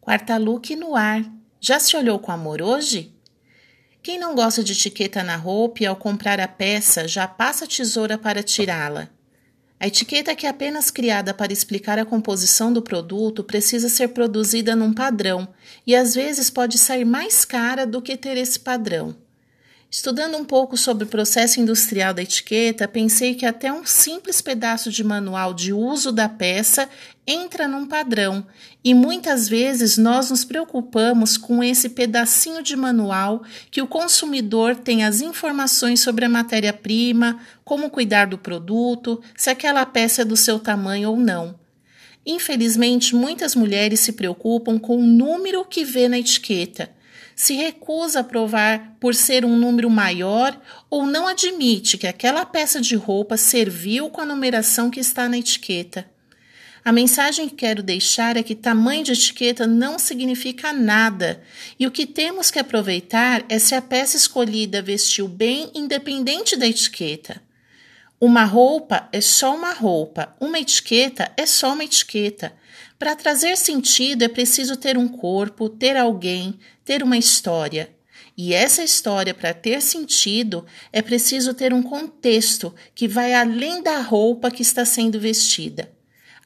Quarta look no ar. Já se olhou com amor hoje? Quem não gosta de etiqueta na roupa e ao comprar a peça já passa a tesoura para tirá-la? A etiqueta que é apenas criada para explicar a composição do produto precisa ser produzida num padrão e às vezes pode sair mais cara do que ter esse padrão. Estudando um pouco sobre o processo industrial da etiqueta, pensei que até um simples pedaço de manual de uso da peça entra num padrão, e muitas vezes nós nos preocupamos com esse pedacinho de manual que o consumidor tem as informações sobre a matéria-prima, como cuidar do produto, se aquela peça é do seu tamanho ou não. Infelizmente, muitas mulheres se preocupam com o número que vê na etiqueta se recusa a provar por ser um número maior ou não admite que aquela peça de roupa serviu com a numeração que está na etiqueta. A mensagem que quero deixar é que tamanho de etiqueta não significa nada e o que temos que aproveitar é se a peça escolhida vestiu bem, independente da etiqueta. Uma roupa é só uma roupa, uma etiqueta é só uma etiqueta. Para trazer sentido é preciso ter um corpo, ter alguém, ter uma história. E essa história, para ter sentido, é preciso ter um contexto que vai além da roupa que está sendo vestida.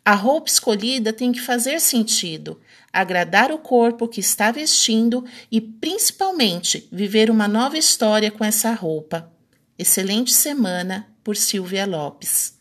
A roupa escolhida tem que fazer sentido, agradar o corpo que está vestindo e, principalmente, viver uma nova história com essa roupa. Excelente semana por Silvia Lopes.